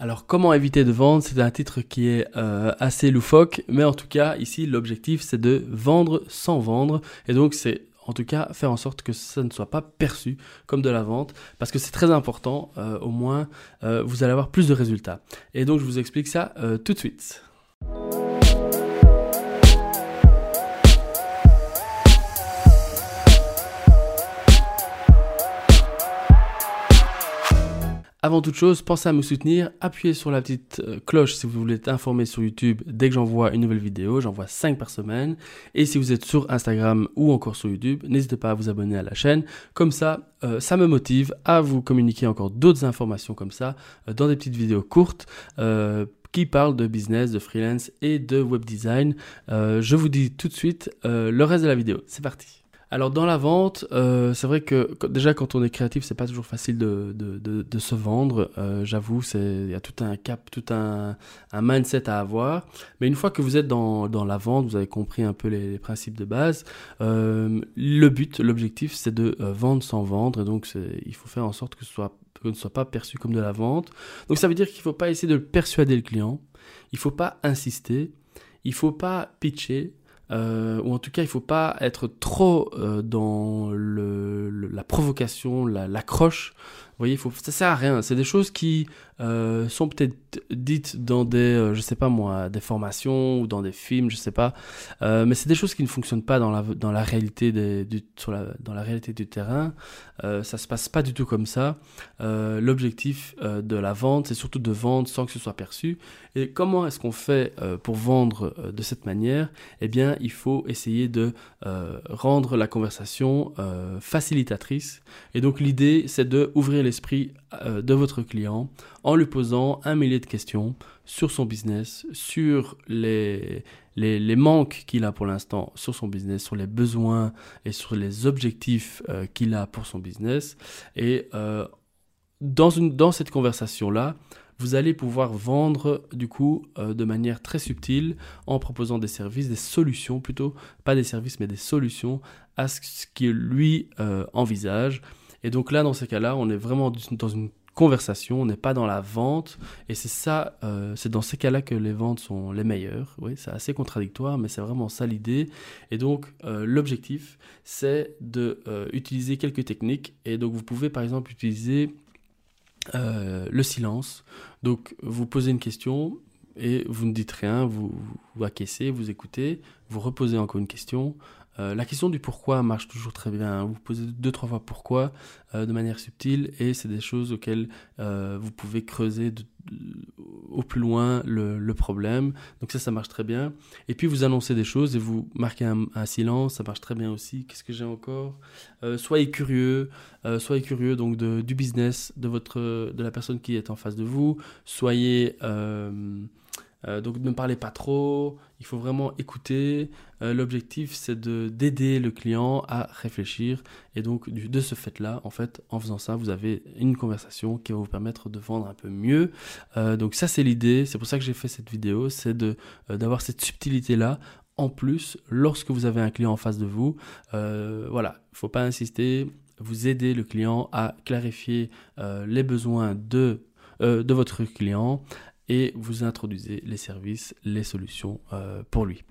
Alors comment éviter de vendre? C'est un titre qui est euh, assez loufoque, mais en tout cas ici l'objectif c'est de vendre sans vendre et donc c'est en tout cas faire en sorte que ça ne soit pas perçu comme de la vente parce que c'est très important, euh, au moins euh, vous allez avoir plus de résultats. Et donc je vous explique ça tout de suite. Avant toute chose, pensez à me soutenir, appuyez sur la petite euh, cloche si vous voulez être informé sur YouTube dès que j'envoie une nouvelle vidéo, j'envoie 5 par semaine. Et si vous êtes sur Instagram ou encore sur YouTube, n'hésitez pas à vous abonner à la chaîne. Comme ça, euh, ça me motive à vous communiquer encore d'autres informations comme ça euh, dans des petites vidéos courtes. qui parlent de business, de freelance et de web design. je vous dis tout de suite le reste de la vidéo. C'est parti. Alors dans la vente, euh, c'est vrai que déjà quand on est créatif, c'est pas toujours facile de, de, de, se vendre. Euh, J'avoue, il y a tout un cap, tout un, un, mindset à avoir. Mais une fois que vous êtes dans, dans la vente, vous avez compris un peu les, principes de base. Euh, le but, l'objectif, c'est de euh, vendre sans vendre. Et donc il faut faire en sorte que ce soit que ne soit pas perçu comme de la vente. Donc ça veut dire qu'il ne faut pas essayer de persuader le client. Il ne faut pas insister. Il ne faut pas pitcher. Euh, ou en tout cas, il faut pas être trop euh, dans le, la provocation, l'accroche. Vous voyez, ça sert à rien. C'est des choses qui euh, sont peut-être dites dans des, euh, je sais pas moi, des formations ou dans des films, je sais pas. Euh, mais c'est des choses qui ne fonctionnent pas dans la, dans la réalité des, du, sur la, dans la réalité du terrain. Ça se passe pas du tout comme ça. L'objectif de la vente, c'est surtout de vendre sans que ce soit perçu. Et comment est-ce qu'on fait pour vendre de cette manière? Eh bien, il faut essayer de rendre la conversation facilitatrice. Et donc l'idée, c'est de ouvrir l'esprit euh, de votre client en lui posant un millier de questions sur son business, sur les, les, manques qu'il a pour l'instant sur son business, sur les besoins et sur les objectifs euh, qu'il a pour son business. Et euh, dans, une, dans cette conversation-là, vous allez pouvoir vendre du coup de manière très subtile en proposant des services, des solutions plutôt, pas des services mais des solutions à ce qu'il lui envisage et donc là, dans ces cas-là, on est vraiment dans une conversation, on n'est pas dans la vente. Et c'est ça, euh, c'est dans ces cas-là que les ventes sont les meilleures. Oui, c'est assez contradictoire, mais c'est vraiment ça l'idée. Et donc, euh, l'objectif, c'est de euh, utiliser quelques techniques. Et donc, vous pouvez par exemple utiliser le silence. Donc, vous posez une question et vous ne dites rien, vous, vous acquiescez, vous écoutez, vous reposez encore une question, euh, la question du pourquoi marche toujours très bien. Hein. Vous posez deux, trois fois pourquoi euh, de manière subtile et c'est des choses auxquelles euh, vous pouvez creuser au plus loin le, problème. Donc ça, ça marche très bien. Et puis vous annoncez des choses et vous marquez un, silence, ça marche très bien aussi. Qu'est-ce que j'ai encore? Soyez curieux, soyez curieux donc du business de votre, de la personne qui est en face de vous. Soyez euh, donc ne parlez pas trop, il faut vraiment écouter. Euh, l'objectif c'est de d'aider le client à réfléchir et donc de ce fait-là, en fait, en faisant ça, vous avez une conversation qui va vous permettre de vendre un peu mieux. Euh, donc ça c'est l'idée, c'est pour ça que j'ai fait cette vidéo, c'est de d'avoir cette subtilité là. En plus, lorsque vous avez un client en face de vous, voilà, il faut pas insister, vous aidez le client à clarifier les besoins de votre client et vous introduisez les services, les solutions euh, pour lui.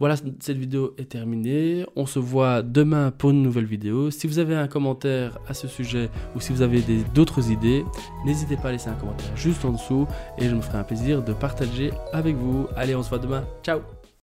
Voilà, cette vidéo est terminée. On se voit demain pour une nouvelle vidéo. Si vous avez un commentaire à ce sujet ou si vous avez d'autres idées, n'hésitez pas à laisser un commentaire juste en dessous et je me ferai un plaisir de partager avec vous. Allez, on se voit demain. Ciao